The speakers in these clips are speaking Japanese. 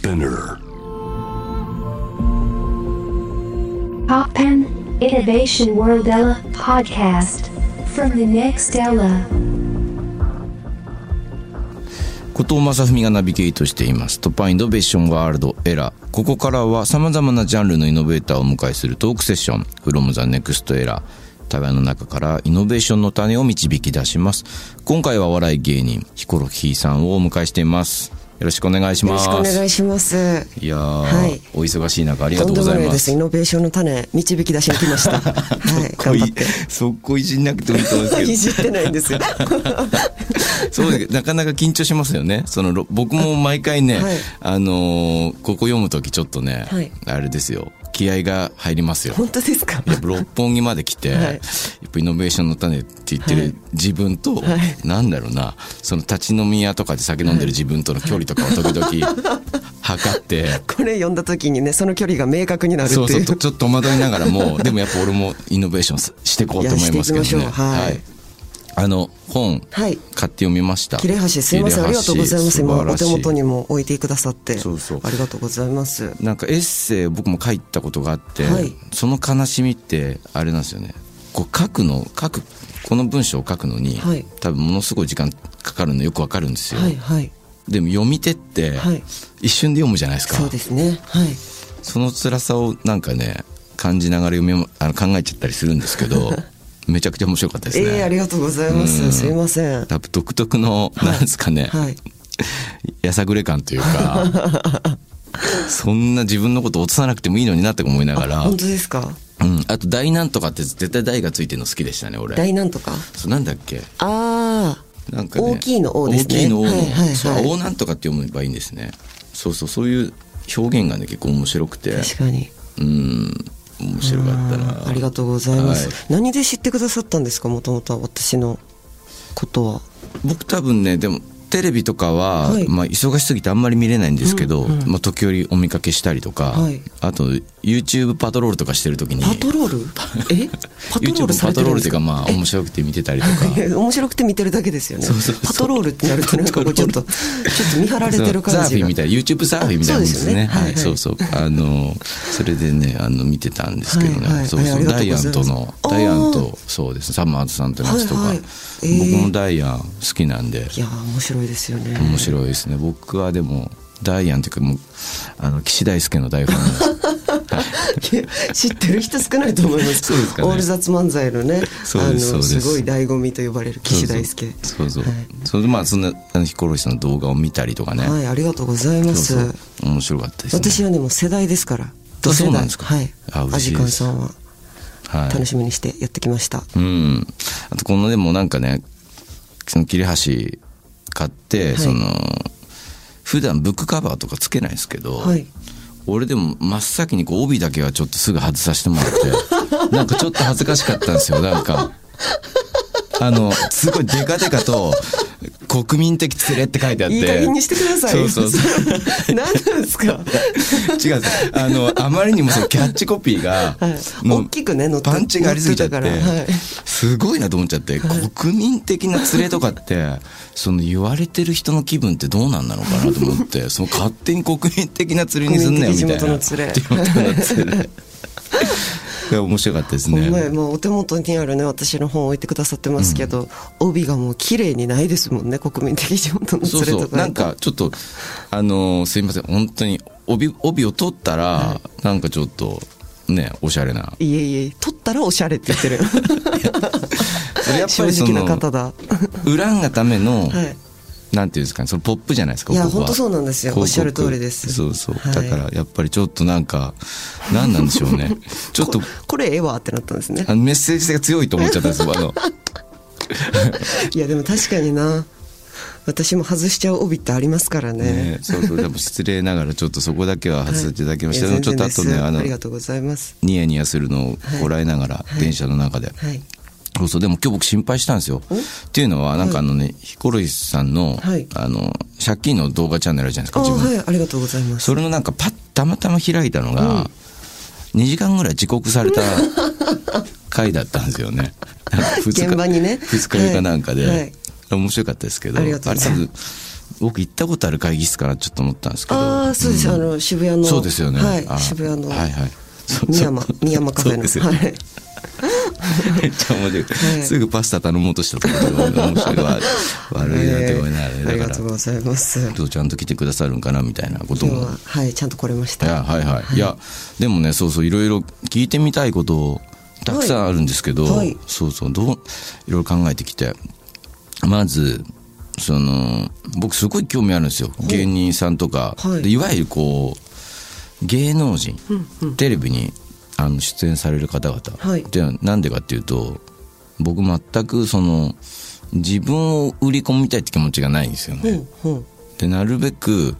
Spinner. Poppen Innovation World Ella podcast. From the next Ella. 後藤正文がナビゲートしています。トッパインノベーションワールドエラー。ここからは様々なジャンルのイノベーターをお迎えするトークセッション。from the next era 互いの中からイノベーションの種を導き出します。今回はお笑い芸人ヒコロヒーさんをお迎えしていますよろしくお願いしよろますしくお願いします。いやー、はいお忙しい中ありがととうございますす。イノベーションの種、導き出しに来ました。はい、頑張って。そこいじんなくてもいいと思うんですけどいじってないんですよ。そうだけどなかなか緊張しますよね。そのろ僕も毎回ね、はいあのーここ読むときちょっとね、はいあれですよ、気合が入りますよ。本当ですか？六本木まで来て、はい。やっぱイノベーションの種って言ってる自分と、はい。なんだろうな、その立ち飲み屋とかで酒飲んでる自分との距離とかを時々 測って、これ読んだ時にね、その距離が明確になるっていう。そうそう、とちょっと戸惑いながらも、でもやっぱ俺もイノベーションすしていこうと思いますけどね。いやしていきましょう。はい。あの、本、はい買って読みました。切れ端すいません、ありがとうございます。今、お手元にも置いてくださって。そうそうありがとうございます。なんかエッセイ僕も書いたことがあって、はいその悲しみってあれなんですよねこう書くの書くこの文章を書くのに、はい多分ものすごい時間かかるのよくわかるんですよ、はい、はい。でも読み手って、はい一瞬で読むじゃないですかそうですね。はい。その辛さをなんかね感じながら読みあの考えちゃったりするんですけど めちゃくちゃ面白かったですね、ええありがとうございます。うんすいません。多分独特の、なんですかね、はい。やさぐれ感というか そんな自分のこと落とさなくてもいいのになって思いながら本当ですか？うん、あと大なんとかって絶対大がついてるの好きでしたね俺大なんとか？そうなんだっけ？ああ。なんかね大きいの O ですね。大きいの O の、はいはいはい。そう大なんとかって読めばいいんですねそうそうそういう表現がね結構面白くて確かに。うん面白かったな。ありがとうございます、はい。何で知ってくださったんですか？もともとは私のことは。僕多分ねでもテレビとかは、はい。まあ、忙しすぎてあんまり見れないんですけど、まあ、時折お見かけしたりとか、はい。あと YouTube パトロールとかしてる時にパトロール？え？パトロールさパトロールっていうかまあ面白くて見てたりとか。面白くて見てるだけですよね。パトロールってなるとなんかこうちょっとちょっと見張られてる感じが。サーフィンみたいな。YouTube サーフィンみたいなもんですね。あはいそうそう。あのそれでねあの見てたんですけどね、はいはい。そうそう。ダイアンとのダイアンとそうです。サマーズさんとのやつとか、はいはい。えー。僕もダイアン好きなんで。いや面白いですよね。面白いですね。僕はでもダイアンっていうかもうあの岸大輔の大ファンです。知ってる人少ないと思います。ね。オール雑漫才のねあのす。すごい醍醐味と呼ばれる岸大輔そうそう。はい。それでまあそんなあのヒコロヒーさんの動画を見たりとかね、はいありがとうございます。面白かったですね。私はねもう世代ですから。あそうなんですか。はい。アジカンさんは。はい。楽しみにしてやってきました、うん。あとこのでもなんかね、その切れ端買って、いその、普段ブックカバーとかつけないんですけど、はい俺でも真っ先にこう帯だけはちょっとすぐ外させてもらって、なんかちょっと恥ずかしかったんですよ、なんか。あの、すごいデカデカと、国民的連れって書いてあって。いい加減にしてくださいそうそうそう。何なんですか？違うあの、あまりにもそのキャッチコピーが、はいもう大きくね載ってパンチがありすぎちゃって、はいすごいなと思っちゃって、国民的な連れとかって、その言われてる人の気分ってどうなんなのかなと思って、その勝手に国民的な連れにすんなよみたいな。地元の連れ地元の連れ。いや面白かったですね。もうお手元にあるね私の本置いてくださってますけど、帯がもう綺麗にないですもんね国民的地元のそれとかなんかちょっと、あのーすいません。本当に帯、帯を取ったら、なんかちょっと、ね、おしゃれな。いえいえ取ったらおしゃれって言ってる。やっぱ正りその直な方だ。裏がための、はいなんていうんですかねそのポップじゃないですかいや本当そうなんですよ。おっしゃる通りです。そうそう、はい。だからやっぱりちょっとなんか何なんでしょうね。ちょっと。ここれええわってなったんですね。あのメッセージ性が強いと思っちゃったんですよあの。いやでも確かにな。私も外しちゃう帯ってありますからね。ねそうそうでも失礼ながらちょっとそこだけは外させていただきました、いやちょっとあとねあのありがとうございます。ニヤニヤするのをこらえながら、はい。電車の中で、はいそうそうでも今日僕心配したんですよ。っていうのはなんかあのね、ヒコロヒーさんの,、はい。あの借金の動画チャンネルあるじゃないですかあ自分はい。ありがとうございます。それのなんかパッたまたま開いたのが、2時間ぐらい遅刻された 回だったんですよね。現場にね。二日目かなんかで、はい。はい。面白かったですけど、ありがとうございます。僕行ったことある会議室かなちょっと思ったんですけど。ああそうです、んあの渋谷の。そうですよね。はい。あ渋谷のはいはい。そう三山三山カフェの。そうですよね。はい めっちゃ面白い、はい。すぐパスタ頼もうとしたところが面白いわ。悪いなってごめんなえーありがとうございます。ちゃんと来てくださるんかなみたいなことも。ははいちゃんと来れましいたやはい。はい、い、やでもねそうそういろいろ聞いてみたいことたくさんあるんですけど、はいはい。そうそうどういろいろ考えてきて。まずその僕すごい興味あるんですよ。芸人さんとか、はい。でいわゆるこう芸能人、テレビにあの出演される方々、はい。じゃあなんでかっていうと僕全くその自分を売り込みたいって気持ちがないんですよね、うんうん。でなるべく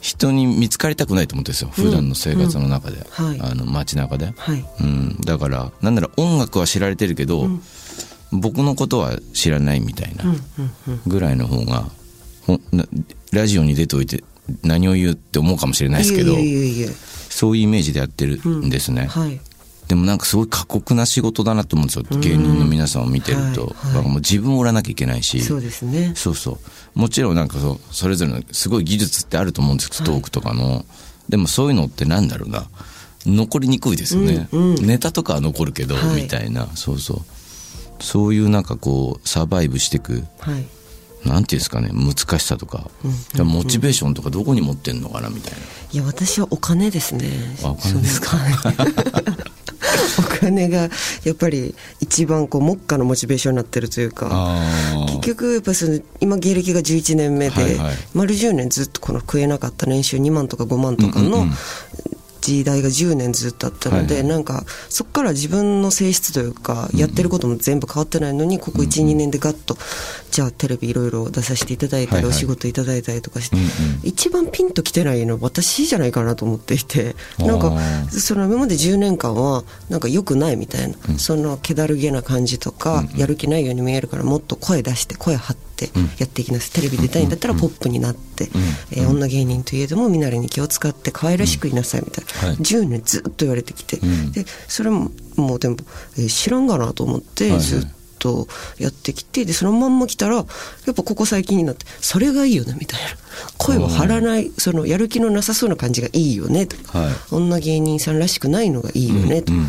人に見つかりたくないと思ってるんですよ。普段の生活の中で、うん。はい。あの街中で、はい。うん、だからなんなら音楽は知られてるけど、僕のことは知らないみたいなぐらいの方がほラジオに出ておいて何を言うって思うかもしれないですけど。いえいえいそういうイメージでやってるんですね、はい。でもなんかすごい過酷な仕事だなと思うんですよ。芸人の皆さんを見てると、はいはい。もう自分を売らなきゃいけないし。そうですね。そうそう。もちろんなんかそうそれぞれのすごい技術ってあると思うんですけど、トークとかの。でもそういうのってなんだろうな。残りにくいですよね、うんうん。ネタとかは残るけど、はい。みたいな。そうそう。そういうなんかこうサバイブしていくはいなんていうんですかね難しさとか,、モチベーションとかどこに持ってんのかなみたいな。いや私はお金ですね。あお金ですか？お金。がやっぱり一番こう目下のモチベーションになってるというかあ結局やっぱその今芸歴が11年目で、はいはい。丸10年ずっとこの食えなかった年収2万とか5万とかのうんうんうん時代が10年ずっとあったので、はいはい。なんかそこから自分の性質というか、やってることも全部変わってないのにここ12、年でガッとじゃあテレビいろいろ出させていただいたり、はいはい。お仕事いただいたりとかして、うんうん。一番ピンときてないのは私じゃないかなと思っていてなんかその今まで10年間はなんか良くないみたいな、その気だるげな感じとか、やる気ないように見えるからもっと声出して声張ってやっていきなさい、テレビ出たいんだったらポップになって、えー女芸人といえども身なりに気を使って可愛らしくいなさいみたいな、はい。10年ずっと言われてきて、ん。でそれももうでも、えー知らんがなと思って、ずっとやってきてでそのまんま来たらやっぱここ最近になってそれがいいよねみたいな。声を張らないそのやる気のなさそうな感じがいいよねとか、はい。女芸人さんらしくないのがいいよねと、うん。うん。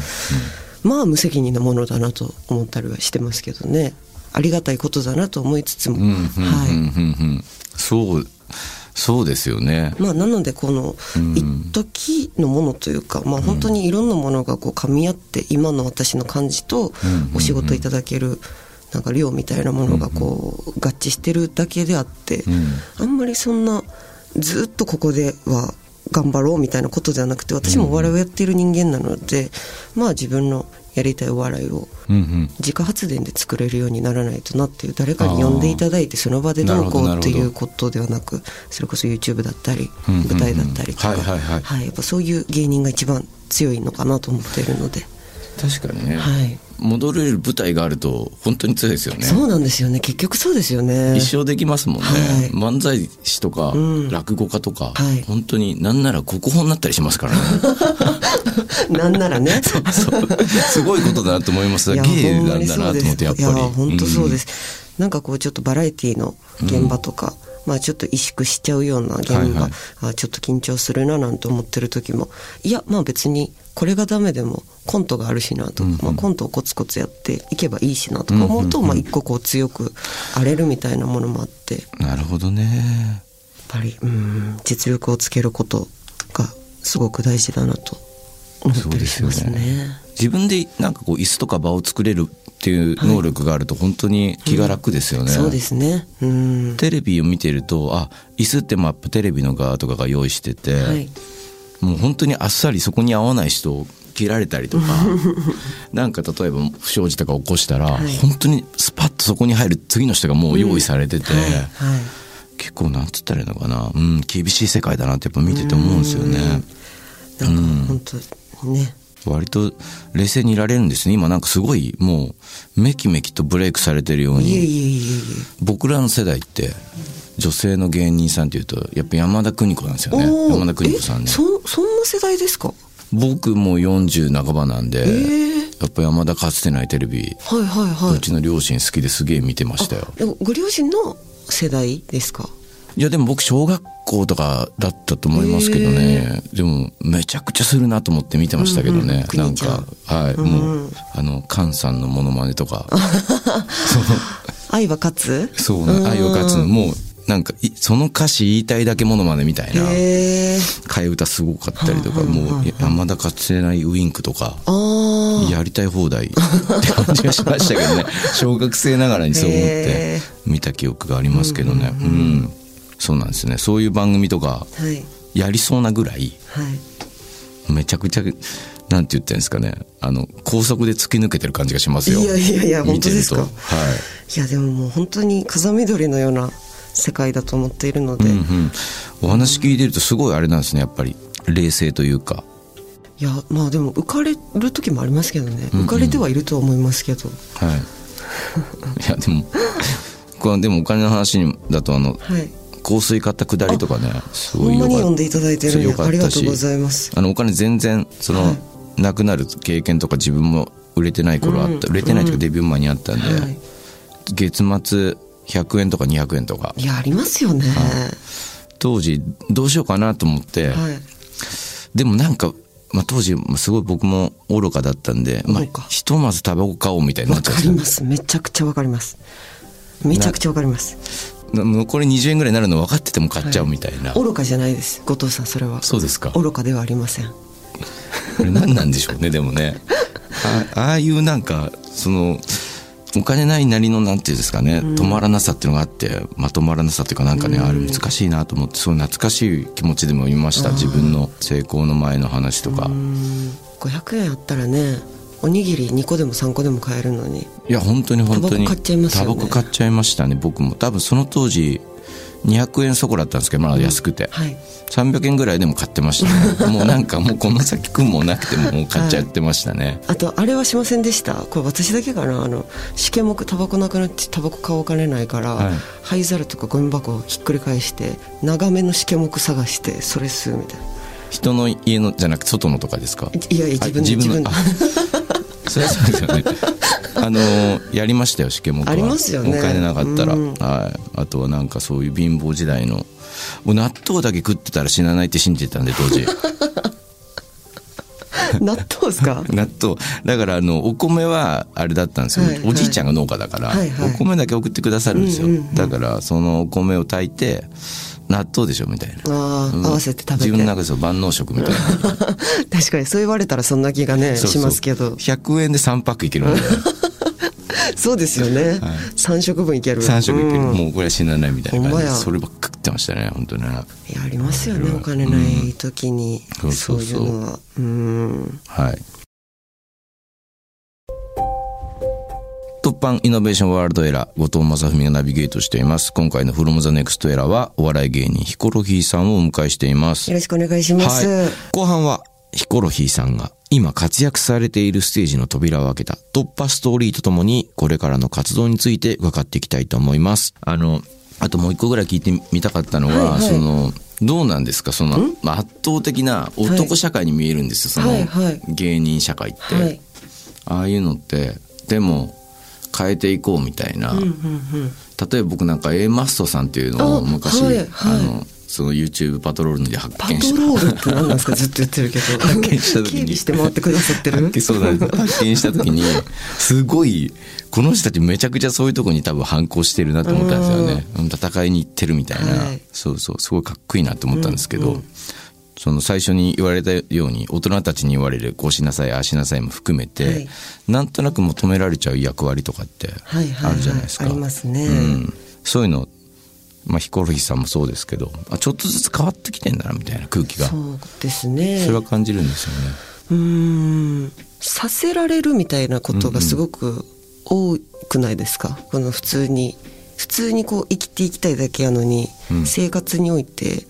まあ無責任なものだなと思ったりはしてますけどねありがたいことだなと思いつつも、そうそうですよね。まあ、なのでこのうん。一時のものというか、まあ、本当にいろんなものがこう噛み合って今の私の感じとうんお仕事いただけるなんか量みたいなものがこう合致してるだけであってうん。あんまりそんなずっとここでは頑張ろうみたいなことではなくて私もお笑いをやっている人間なのでまあ自分のやりたいお笑いを自家発電で作れるようにならないとなっていう誰かに呼んでいただいてその場でどうこうっていうことではなくそれこそ YouTube だったり舞台だったりとかやっぱそういう芸人が一番強いのかなと思っているので、確かにね、はい、戻れる舞台があると本当に強いですよね。そうなんですよね。結局そうですよね。一生できますもんね、はい。漫才師とか、ん。落語家とか、はい。本当になんなら国宝になったりしますからね。なんならね。そうすごいことだなと思います。いや芸なんだなと思ってやっぱり。いや本当そうです、なんかこうちょっとバラエティの現場とか、まあちょっと萎縮しちゃうような現場、はいはい。あちょっと緊張するななんて思ってる時もいやまあ別にこれがダメでもコントがあるしなとか、まあ、コントをコツコツやっていけばいいしなとか思うと、まあ一個こう強く荒れるみたいなものもあってやっうんなるほどねぱりうん実力をつけることがすごく大事だなと思ったりしますね。自分でなんかこう椅子とか場を作れるっていう能力があると本当に気が楽ですよね、そうですね。うん。テレビを見てるとあ椅子ってもやっぱテレビの側とかが用意してて、はい。もう本当にあっさりそこに合わない人を切られたりとか なんか例えば不祥事とか起こしたら、はい本当にスパッとそこに入る次の人がもう用意されてて、はい。はい。結構なんつったらいいのかな、うん、厳しい世界だなってやっぱ見てて思うんですよね。なんか本当ね。割と冷静にいられるんですね今なんかすごいもうめきめきとブレイクされてるように僕らの世代って女性の芸人さんっていうとやっぱ山田邦子なんですよえ。ね山田邦子さんね。えそそんな世代ですか？僕もう40半ばなんで、ええやっぱ山田かつてないテレビ、はいはいうはい。ちの両親好きですげえ見てましたよ。ご両親の世代ですか？いやでも僕小学校とかだったと思いますけどね。でもめちゃくちゃするなと思って見てましたけどね、うんうん。なんかはい、もうあの菅さんのモノマネとか。愛は勝つ？そうな愛を勝つの。もうなんかいその歌詞言いたいだけモノマネみたいな替え歌すごかったりとかもう山田かつてないウインクとかやりたい放題って感じがしましたけどね。小学生ながらにそう思ってへ見た記憶がありますけどね。うんそうなんですね。そういう番組とかはい。やりそうなぐらいはい。めちゃくちゃなんて言ってんですかね。あの高速で突き抜けてる感じがしますよ。いやいやいや見てると。本当はい。いやでももう本当に風緑のような世界だと思っているので、いうんうん、お話聞いてるとすごいあれなんですねやっぱり。冷静というか。やまあでも浮かれる時もありますけどね、浮かれてはいるとは思いますけど。はい。いやでもこれでもお金の話だとあのはい。香水買ったくだりとかねすごいよかった。読んでいただいてる。んでありがとうございます。あのお金全然その、はい。なくなる経験とか自分も売れてない頃あった、売れてないというかデビュー前にあったんで、はい。月末100円とか200円とか。いやありますよね。当時どうしようかなと思って、はい。でもなんか、まあ、当時まあすごい僕も愚かだったんで、まあひとまずタバコ買おうみたいになわっちゃってかります。めちゃくちゃわかります。めちゃくちゃわかります。残り20円ぐらいになるの分かってても買っちゃうみたいな、愚かじゃないです。後藤さんそれは。そうですか。愚かではありません。これ何なんでしょうねでもね。あああいうなんかそのお金ないなりのなんていうんですかね、止まらなさっていうのがあってまとまらなさっていうかなんかね、あれ難しいなと思ってそういう懐かしい気持ちでも見ました。自分の成功の前の話とか、500円あったらねおにぎり2個でも3個でも買えるのに。いや本当に本当に。タバコ買っちゃいますよね。タバコ買っちゃいましたね僕も。多分その当時200円そこらだったんですけどまだ安くて、はい。300円ぐらいでも買ってましたね。もうなんかもうこの先食うもんなくてももう買っちゃってましたね、あとあれはしませんでした？これ私だけかな？あの試験目タバコなくなってタバコ買おうお金ないから、はい。灰皿とかゴミ箱をひっくり返して長めの試験目探してそれ吸うみたいな。人の家のじゃなくて外のとかですか？いや自分であ自分のそそうですよね。あのやりましたよ試験目は。ありますよね。お金なかったら、うん。はい、あとはなんかそういう貧乏時代の。もう納豆だけ食ってたら死なないって信じてたんで当時。納豆ですか？納豆。だからあのお米はあれだったんですよ、はいはい。おじいちゃんが農家だから、はいはい。お米だけ送ってくださるんですよ、だからそのお米を炊いて納豆でしょみたいな。あー合わせて食べて。自分の中でそう万能食みたいな。確かにそう言われたらそんな気がねしますけど。100円で3パックいけるんで。そうですよね、三食分いける。3食いける、うん。もうこれは死なないみたいな感じで。そればっか食ってましたね本当に。ねいやありますよねお金ない時に、うん。そううそう。そううのは。うん。はい TOPPAN INNOVATION WORLD ERA 後藤正文がナビゲートしています。今回の「フロムザネクストエラーはお笑い芸人ヒコロヒーさんをお迎えしています。よろしくお願いします、はい、後半はヒコロヒーさんが今活躍されているステージの扉を開けた突破ストーリーとともにこれからの活動について伺っていきたいと思います。あの、あともう一個ぐらい聞いてみたかったのは、はいはい。その、どうなんですか？その、まあ圧倒的な男社会に見えるんですよ、その、はい。はい。芸人社会って。はい。ああいうのって、でも、変えていこうみたいな。うんうんうん。例えば僕なんか A マストさんっていうのをあ昔、はいはい。あの、その YouTube パトロールで発パ見した。トロールって何なんですか？ずっと言ってるけど。発見した時に。して回ってくださってる？発見そうなんです 発見した時にすごいこの人たちめちゃくちゃそういうとこに多分反抗してるなと思ったんですよね、うん。戦いに行ってるみたいな、はい。そうそうすごいかっこいいなと思ったんですけど、その最初に言われたように大人たちに言われるこうしなさいああしなさいも含めて、はい。なんとなく求められちゃう役割とかってはいはいはいあるじゃないですか、ありますね。うん、そういうのまあヒコロヒーさんもそうですけどあちょっとずつ変わってきてんだなみたいな空気が。そうですね。それは感じるんですよね。うーん。させられるみたいなことがすごく多くないですか、この普通に普通にこう生きていきたいだけやのに、うん。生活において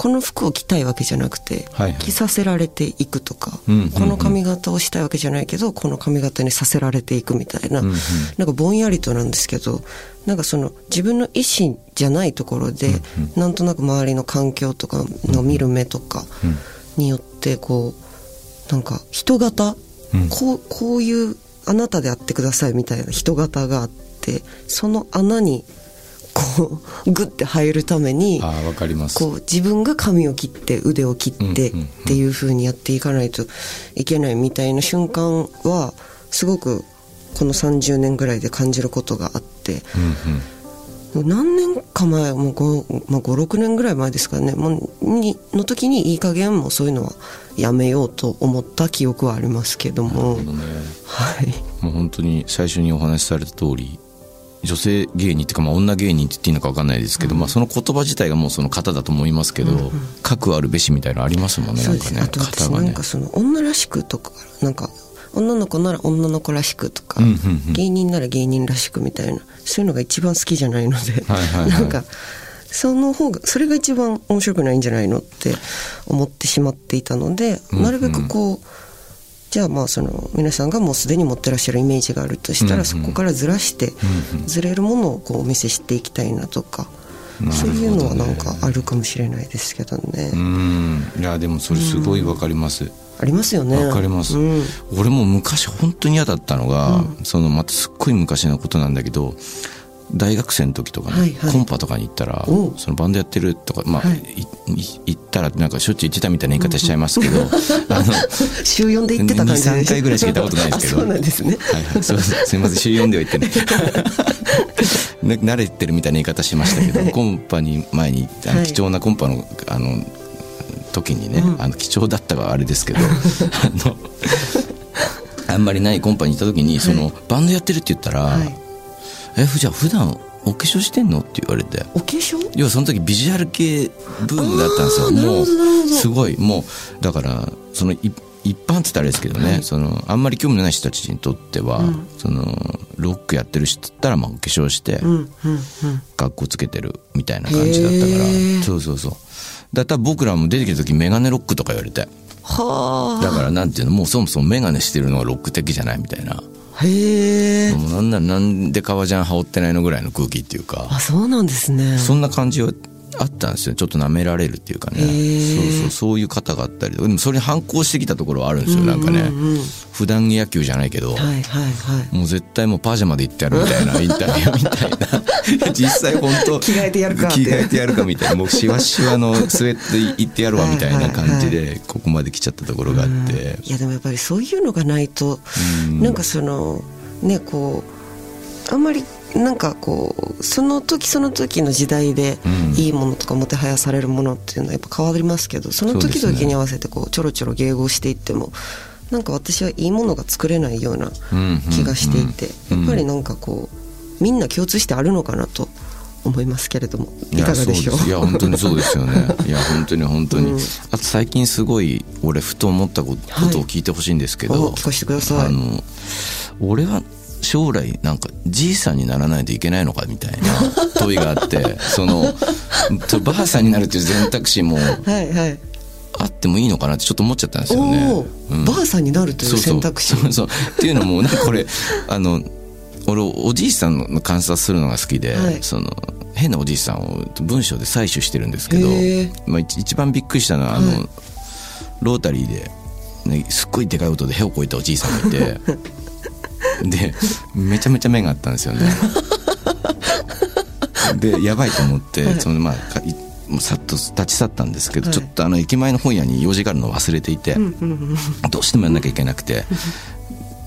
この服を着たいわけじゃなくて、はいはい。着させられていくとか、うんうんうん。この髪型をしたいわけじゃないけどこの髪型にさせられていくみたいな、うんうん。なんかぼんやりとなんですけどなんかその自分の意思じゃないところで、なんとなく周りの環境とかの見る目とかによってこうなんか人型、うん。こうこういうあなたであってくださいみたいな人型があってその穴にこうグッて入るためにああわかります。こう自分が髪を切って腕を切ってっていう風にやっていかないといけないみたいな瞬間はすごくこの30年ぐらいで感じることがあってうんうん。何年か前もう5、まあ、56年ぐらい前ですからねもうにの時にいい加減もうそういうのはやめようと思った記憶はありますけども。なるほどね。はい。もう本当に最初にお話しされた通り女性芸人っていうか、まあ、女芸人って言っていいのか分かんないですけど、まあ、その言葉自体がもうその型だと思いますけど、核あるべしみたいなのありますもんねなんかね型がね。なんかその女らしくとかなんか女の子なら女の子らしくとか、うんうんうん。芸人なら芸人らしくみたいなそういうのが一番好きじゃないので、はいはいはい。なんかその方がそれが一番面白くないんじゃないのって思ってしまっていたので、うんうん。なるべくこうじゃあまあその皆さんがもうすでに持ってらっしゃるイメージがあるとしたら、うんうん。そこからずらして、うんうん。ずれるものをこうお見せしていきたいなとか、そういうのはなんかあるかもしれないですけどね、うん。いやでもそれすごい分かります。ありますよね。わかります、うん。俺も昔本当に嫌だったのが、そのまたすっごい昔のことなんだけど大学生の時とかね、はいはい。コンパとかに行ったらそのバンドやってるとかまあ、はい。いい行ったらなんかしょっちゅう行ってたみたいな言い方しちゃいますけど、あの週4で行ってた感じで。2 3回ぐらいしか行ったことないですけど。あ そうなんです。ねはいはい、すいませんすいません。週4では言ってねね 慣れてるみたいな言い方しましたけどコンパに前にあのはい。貴重なコンパのあの時にね、あの貴重だったがあれですけどあのあんまりないコンパに行った時にその、バンドやってるって言ったら「はいえふじゃあ普段お化粧してんの?」って言われて。お化粧？要はその時ビジュアル系ブームだったんですよ。もうすごい。もうだからそのい一般って言ったらあれですけどね、はい。そのあんまり興味のない人たちにとっては、うん。そのロックやってる人って言ったらまあお化粧してうんうんうん。学校つけてるみたいな感じだったから、そうそうそう。だったら僕らも出てきた時メガネロックとか言われて。はだからなんていうの？もうそもそもメガネしてるのがロック的じゃないみたいな。あへえもうなんならなんで革ジャン羽織ってないのぐらいの空気っていうか。あそうなんですね。そんな感じはあったんですよ。ちょっと舐められるっていうかね。そうそう。そういう方があったりでもそれに反抗してきたところはあるんですよ。なんかね、うん。うんうん普段着野球じゃないけど、はいはいはい。もう絶対もうパジャマで行ってやるみたいな。インタビューみたいな。実際本当着替えてやるか着替えてやるかみたいな。もうしわしわのスウェットで行ってやるわみたいな感じでここまで来ちゃったところがあって。いやでもやっぱりそういうのがないとうん。なんかそのねこうあんまりなんかこうその時その時の時代でいいものとかもてはやされるものっていうのはやっぱ変わりますけどその時々に合わせてこうちょろちょろ迎合していってもなんか私はいいものが作れないような気がしていてやっぱりなんかこうみんな共通してあるのかなと思いますけれどもいかがでしょういやうですいや本当にそうですよねいや本当に本当に、うん。あと最近すごい俺ふと思ったことを聞いてほしいん。ですけど、お聞かせてくださいあの俺は将来なんかじいさんにならないといけないのかみたいな問いがあって そのとばあさんになるっていう選択肢もあってもいいのかなってちょっと思っちゃったんですよね。お。うん。おばあさんになるという選択肢。そうそう。っていうのもなんかこれあの俺おじいさんの観察するのが好きで、はい。その変なおじいさんを文章で採取してるんですけどまあ、一一番びっくりしたのはあの、はいロータリーで、ね、すっごいでかい音でへをこいたおじいさんがいて でめちゃめちゃ目があったんですよね。でやばいと思って、はい。そのまあさっと立ち去ったんですけど、はい。ちょっとあの駅前の本屋に用事があるのを忘れていて、どうしてもやんなきゃいけなくて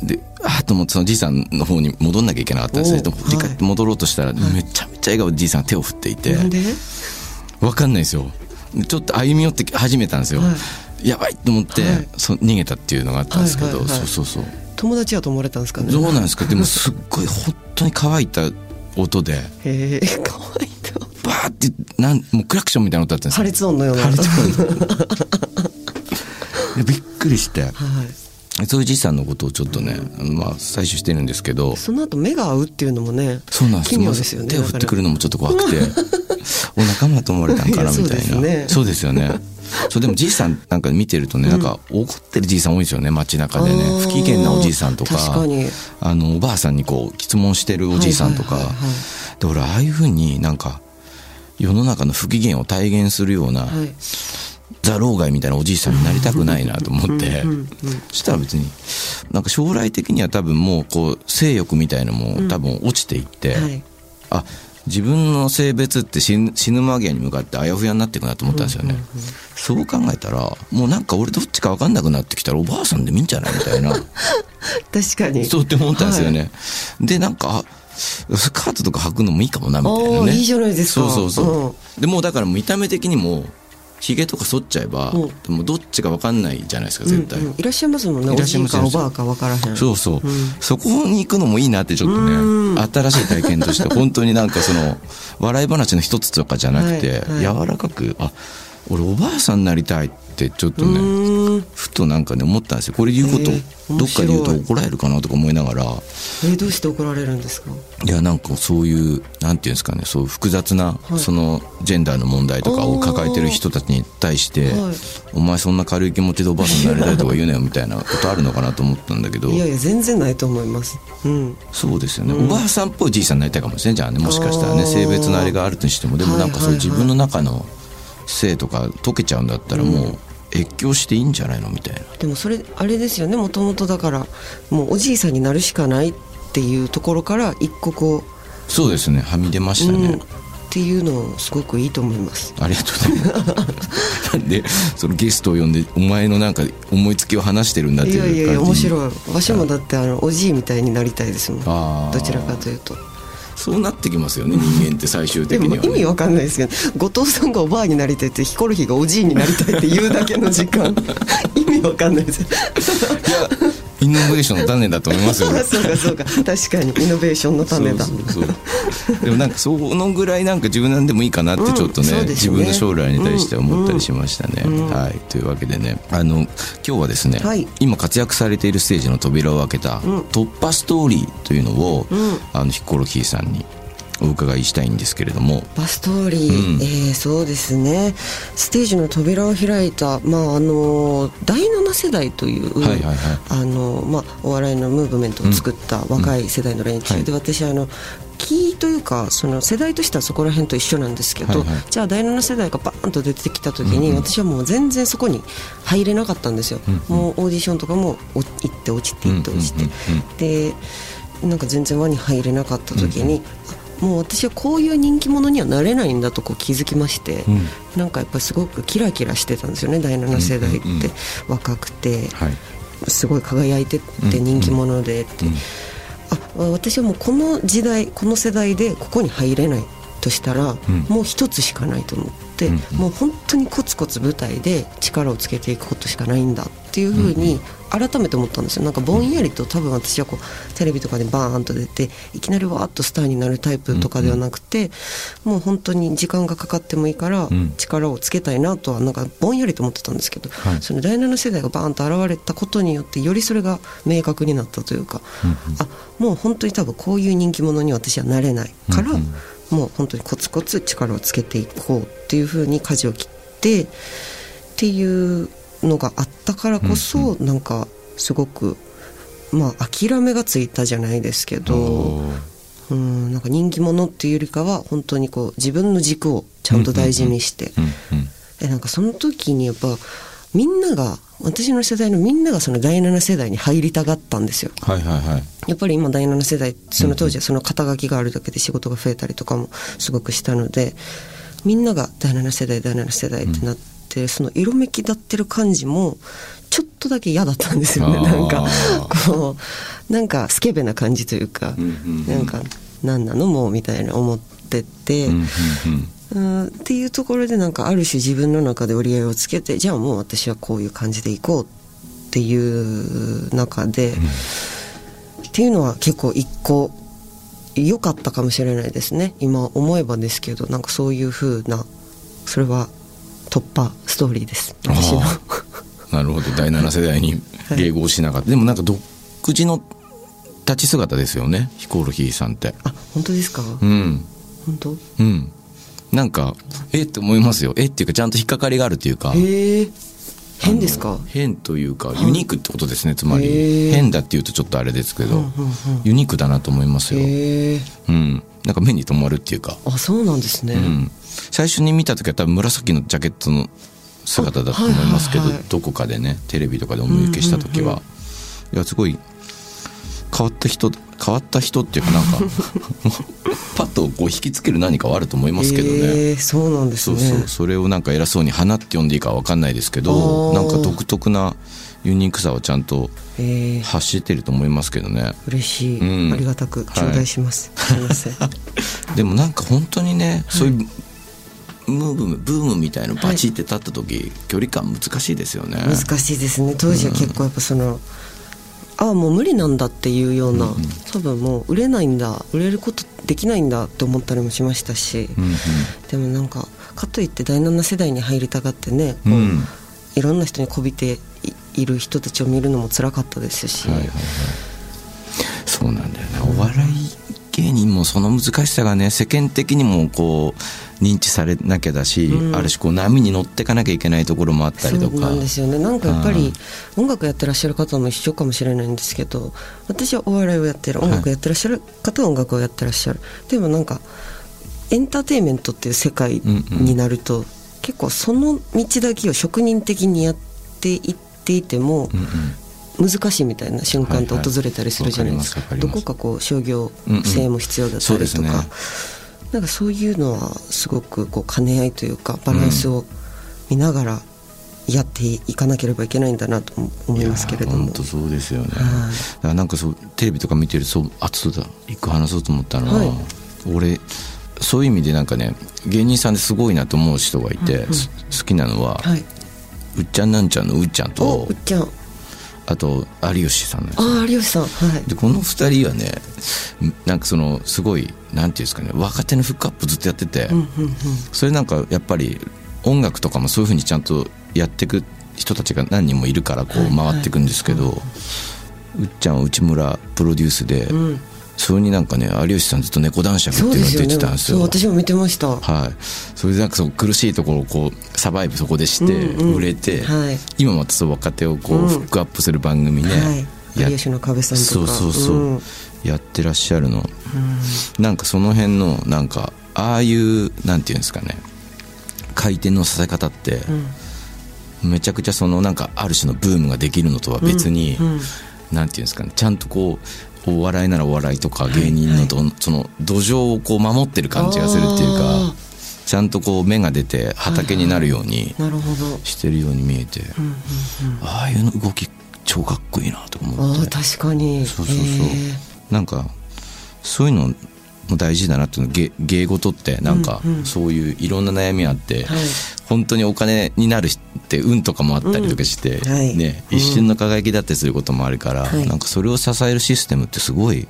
でああと思ってそのじいさんの方に戻んなきゃいけなかったんですね振り返って戻ろうとしたら、めちゃめちゃ笑顔でじいさんが手を振っていてなんで？わかんないですよ。ちょっと歩み寄って始めたんですよ、はやばいと思って、はい。そ逃げたっていうのがあったんですけど、そうそうそう友達やと思われたんですかね。どうなんですか。でもすっごい本当に乾いた音で。へえかわいいとバーってなんもうクラクションみたいな音だったんですよ。破裂音のような。破裂でびっくりして。はいそういうじいさんのことをちょっとね、まあ採取してるんですけど。その後目が合うっていうのもねそうなんです。奇妙ですよね手を振ってくるのもちょっと怖くてお仲間と思われたんかなみたいなそうですね。そうですよね。そうでもじいさんなんか見てるとね、なんか怒ってるじいさん多いですよね街中でね。不機嫌なおじいさんとか。あのおばあさんにこう質問してるおじいさんとか、はいはいはいはい。で俺ああいうふうになんか世の中の不機嫌を体現するような、はい。ザ・老害みたいなおじいさんになりたくないなと思って。うんうんうん。そしたら別になんか将来的には多分もうこう性欲みたいのも多分落ちていって、はい。あ自分の性別って死ぬ死ぬ間際に向かってあやふやになっていくなと思ったんですよね、そう考えたらもうなんか俺どっちか分かんなくなってきたらおばあさんでもいいんじゃないみたいな。確かに。そうって思ったんですよね、でなんかあスカートとか履くのもいいかもなみたいなね。いいじゃないですか。そうそうそう、うん。でもうだから見た目的にもひげとか剃っちゃえば、うん。でもどっちか分かんないじゃないですか絶対、うんうん。いらっしゃいますもんね。いらっしゃいますかおばあか分からへん。そうそう、そこに行くのもいいなってちょっとうん。ね新しい体験として本当になんかその笑い話の一つとかじゃなくて、はいはい。柔らかくあ俺おばあさんになりたいってちょっとねうんふとなんかね思ったんですよ。これ言うこと、へえどっかで言うと怒られるかなとか思いながら。えーどうして怒られるんですか？いやなんかそういうなんていうんですかねそう複雑な、い。そのジェンダーの問題とかを抱えてる人たちに対して、はい。お前そんな軽い気持ちでおばあさんになりたいとか言うなよみたいなことあるのかなと思ったんだけど。いやいや全然ないと思います。うん。そうですよね、おばあさんっぽいじいさんになりたいかもしれないじゃあね。もしかしたらね性別のあれがあるとしても。でもなんかそういう自分の中の性とか解けちゃうんだったらもう越境していいんじゃないのみたいな。でもそれあれですよねもともとだからもうおじいさんになるしかないっていうところから一個こそうですねはみ出ましう、たね、うん、っていうのすごくいいと思います。ありがとうございます。な んでそのゲストを呼んでお前のなんか思いつきを話してるんだっていういやいやいや面白い。わしもだってあのおじいみたいになりたいですもん。どちらかというとそうなってきますよね人間って最終で的には、ね、も意味わかんないですけど後藤さんがおばあになりたいってヒコロヒーがおじいになりたいって言うだけの時間。意味わかんないです。いやイノベーションの種だと思いますよ。俺 そうかそうか。確かに。イノベーションの種だ。でもなんかそのぐらいなんか自分なんでもいいかなってちょっとね,、うんね。自分の将来に対して思ったりしましたね、はい。というわけでね。あの今日はですね、はい。今活躍されているステージの扉を開けた突破ストーリーというのを、あのヒコロヒーさんにお伺いしたいんですけれども。バストーリー、うん。えーそうですね。ステージの扉を開いた、まあ、あの第7世代という、はいはいはい。あのまあ、お笑いのムーブメントを作った若い世代の連中、はい。で私あのキーというかその世代としてはそこら辺と一緒なんですけど、はいはい。じゃあ第7世代がバーンと出てきた時に、私はもう全然そこに入れなかったんですよ、もうオーディションとかもお行って落ちて行って落ちて、うんうんうんでなんか全然輪に入れなかった時に、あもう私はこういう人気者にはなれないんだとこう気づきまして、うん。なんかやっぱすごくキラキラしてたんですよね第7世代って、うんうんうん若くて、はい。すごい輝いてって人気者でって、あ私はもうこの時代この世代でここに入れないとしたら、もう一つしかないと思って、う。んうんもう本当にコツコツ舞台で力をつけていくことしかないんだっていうふうに改めて思ったんですよ。なんかぼんやりと多分私はこうテレビとかでバーンと出ていきなりわーっとスターになるタイプとかではなくて、もう本当に時間がかかってもいいからん。力をつけたいなとはなんかぼんやりと思ってたんですけど、はい。その第7世代がバーンと現れたことによってよりそれが明確になったというか、あもう本当に多分こういう人気者に私はなれないから、もう本当にコツコツ力をつけていこうっていうふうに舵を切ってっていうのがあったからこそ、なんかすごくまあ諦めがついたじゃないですけど。うんなんか人気者っていうよりかは本当にこう自分の軸をちゃんと大事にして、えなんかその時にやっぱみんなが私の世代のみんながその第7世代に入りたがったんですよ。はいはいはい。やっぱり今第7世代その当時はその肩書きがあるだけで仕事が増えたりとかもすごくしたのでみんなが第7世代第7世代ってなって、その色めき立ってる感じもちょっとだけ嫌だったんですよね。なんかこうなんかスケベな感じというか、うんうんうん。なんか何なのもうみたいな思ってて。うんうんうんうんっていうところでなんかある種自分の中で折り合いをつけてじゃあもう私はこういう感じでいこうっていう中で、っていうのは結構一個良かったかもしれないですね。今思えばですけどなんかそういう風なそれは突破ストーリーです。私の。あなるほど。第7世代に迎合しなかった、でもなんか独自の立ち姿ですよね。ヒコロヒーさんって。あ本当ですか、うん。本当？うんなんかえって思いますよ。えっていうかちゃんと引っかかりがあるっていうか。へえ変ですか？変というかユニークってことですね。つまへりー変だっていうとちょっとあれですけど、ユニークだなと思いますよ、うん、なんか目に留まるっていうか、あそうなんですね、うん、最初に見た時は多分紫のジャケットの姿だと思いますけど、あはいはいはい。どこかでねテレビとかでお見受けした時は、いやすごい変わった人変変わった人っていうかなんか パッとこう引きつける何かはあると思いますけどね、えーそうなんですそうねそう。それをなんか偉そうに花って呼んでいいかわかんないですけどなんか独特なユニークさをちゃんとえー。発してると思いますけどね。嬉しい、うん。ありがたく頂戴します、すいません。でもなんか本当にね、そういうムーブブームみたいのバチって立った時、距離感難しいですよね。難しいですね。当時は結構やっぱその、ああもう無理なんだっていうような、多分もう売れないんだ売れることできないんだって思ったりもしましたし、うんうん。でもなんかかといって第7世代に入りたがってねこう、うん。いろんな人にこびていいる人たちを見るのも辛かったですし、はいはいはい。そうなんだよね。お笑い芸人もその難しさがね世間的にもこう認知されなきゃだし、うん。ある種こう波に乗っていかなきゃいけないところもあったりとか。そうなんですよね。なんかやっぱり音楽やってらっしゃる方も一緒かもしれないんですけど私はお笑いをやってる音楽やってらっしゃる方は音楽をやってらっしゃる、でもなんかエンターテインメントっていう世界になると、結構その道だけを職人的にやっていっていても、うんうん難しいみたいな瞬間ってはいはい。訪れたりするじゃないですか,、わかりますわかります。どこかこう商業性も必要だったりとか、うんうんそうですね。なんかそういうのはすごくこう兼ね合いというかバランスを見ながらやっていかなければいけないんだなと思いますけれども。本当そうですよね、はい。だからなんかそうテレビとか見てるそうあそうだ一個話そうと思ったのは、はい。俺そういう意味でなんかね芸人さんですごいなと思う人がいて、す好きなのは、はい、うっちゃんなんちゃんのうっちゃんおとうっちゃんあと有吉さんですよああ有吉さん。はい。でこの二人はねなんかそのすごいなんていうんですかね若手のフックアップずっとやってて、うんうんうん。それなんかやっぱり音楽とかもそういうふうにちゃんとやっていく人たちが何人もいるからこう回っていくんですけど、うっちゃんは内村プロデュースで、うんそれになんかね有吉さんずっと猫男爵っていうのを出てたんですよ。私も見てました。はい、それでなんかそう苦しいところをこうサバイブそこでしてうんうん売れて、はい。今またそう若手をこううん。フックアップする番組ね、はい。や有吉の壁さんとか。そうそうそう、うん。やってらっしゃるの、なんかその辺のなんかああいうなんていうんですかね回転のさせ方って、めちゃくちゃそのなんかある種のブームができるのとは別に、うんうん。なんていうんですかねちゃんとこうお笑いならお笑いとか芸人のど、その土壌をこう守ってる感じがするっていうあかちゃんとこう芽が出て畑になるようになるほど。してるように見えて、ああいうの動き超かっこいいなと思って。確かに。そうそうそう。へなんかそういうのも大事だなっていうの芸芸事ってなんかうんうん。そういういろんな悩みあって、はい。本当にお金になるって運とかもあったりとかして、うん。はい。ね、一瞬の輝きだったりすることもあるから、はい。なんかそれを支えるシステムってすごい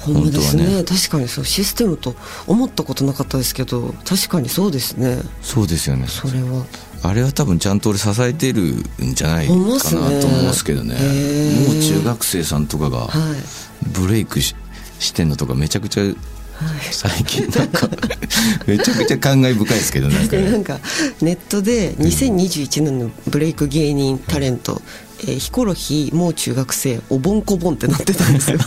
ほんま本当はですね。ね確かにそうシステムと思ったことなかったですけど確かにそうですね。そうですよね。それは。あれは多分ちゃんと俺支えてるんじゃないかなと思うんですけどね。へー。もう中学生さんとかがはい。ブレイクししてんのとかめちゃくちゃ最近なんかめちゃくちゃ感慨深いですけどなんかね。でなんかネットで2021年のブレイク芸人タレント、えーヒコロヒーもう中学生おぼんこぼんってなってたんですよ。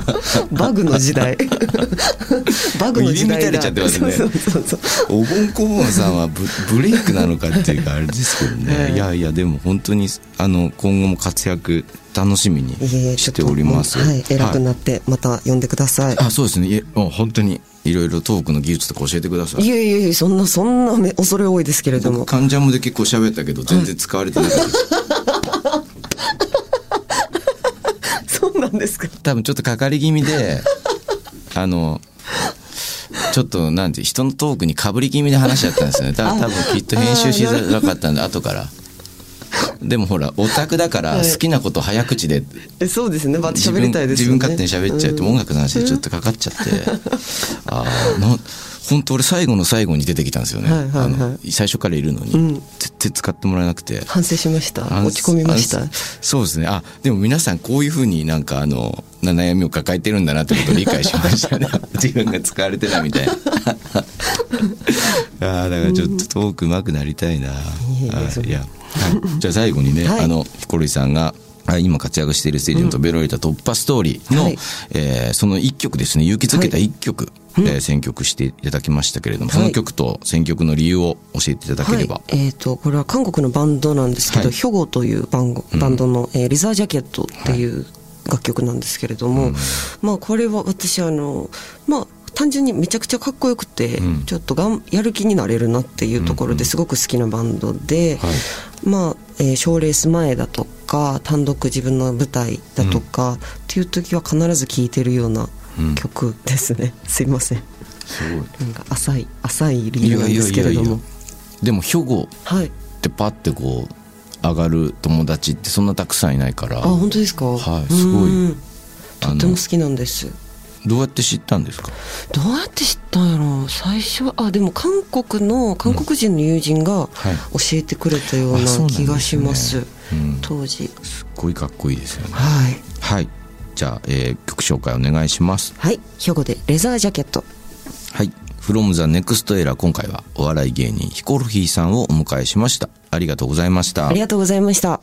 バグの時代。バグの時代入り乱れちゃってますね。そうそうそうそう。おぼんこぼんさんはブブレイクなのかっていうかあれですけどね、は いい、やいやでも本当にあの今後も活躍楽しみにしております。はい偉くなはいってまた呼んでください、あそうですね。い本当にいろいろトークの技術とか教えてください。い、えいえいえそんなそんなめ恐れ多いですけれども。僕カンジャムで結構喋ったけど全然使われてないです、なんですか？多分ちょっとかかり気味で あのちょっとなんて人のトークにかぶり気味で話しちゃったんですよね。た多分きっと編集しづらかったんで後から。でもほらオタクだからはい。好きなこと早口でえそうですね。バッて自分喋りたいです自分勝手に喋っちゃうって、音楽の話でちょっとかかっちゃって、ああな本当俺最後の最後に出てきたんですよね、はいはいはい。あの最初からいるのに、うん。絶対使ってもらえなくて。反省しました。落ち込みました。そうですね。あでも皆さんこういうふうになんかあのな悩みを抱えてるんだなってことを理解しましたね。自分が使われてないみたいな。ああだからちょっとトーク上手くなりたいな、いえいえそんいや、はい、じゃあ最後にね、はい。あのヒコロヒーさんがはい今活躍しているステージの「ベロリタ突破ストーリーの」はい。えーその一曲ですね。勇気づけた一曲、えー選曲していただきましたけれども、その曲と選曲の理由を教えていただければ、はい、えっ、とこれは韓国のバンドなんですけど、はい。ヒョゴというバンゴバンドの、えーリザージャケットっていう楽曲なんですけれども、まあこれは私あのまあ単純にめちゃくちゃかっこよくて、うん。ちょっとがんやる気になれるなっていうところですごく好きなバンドで、はい。まあ、えー、賞レース前だとか単独自分の舞台だとか、っていう時は必ず聴いてるようなうん曲ですね、すいません。すごい。なんか浅い浅い理由なんですけれども。でも兵庫はい。ってパッてこう上がる友達ってそんなたくさんいないから。あ本当ですか？はいすごい。うん。とっても好きなんです。どうやって知ったんですか？どうやって知ったんやろ最初はあでも韓国の韓国人の友人がはい。教えてくれたようなあそうなんですね。気がします,、うん。当時。すっごいかっこいいですよね。はい。はいじゃあ、え、曲紹介お願いします。はい。兵庫でレザージャケット。はい「from the next era」今回はお笑い芸人ヒコロヒーさんをお迎えしました。ありがとうございました。ありがとうございました。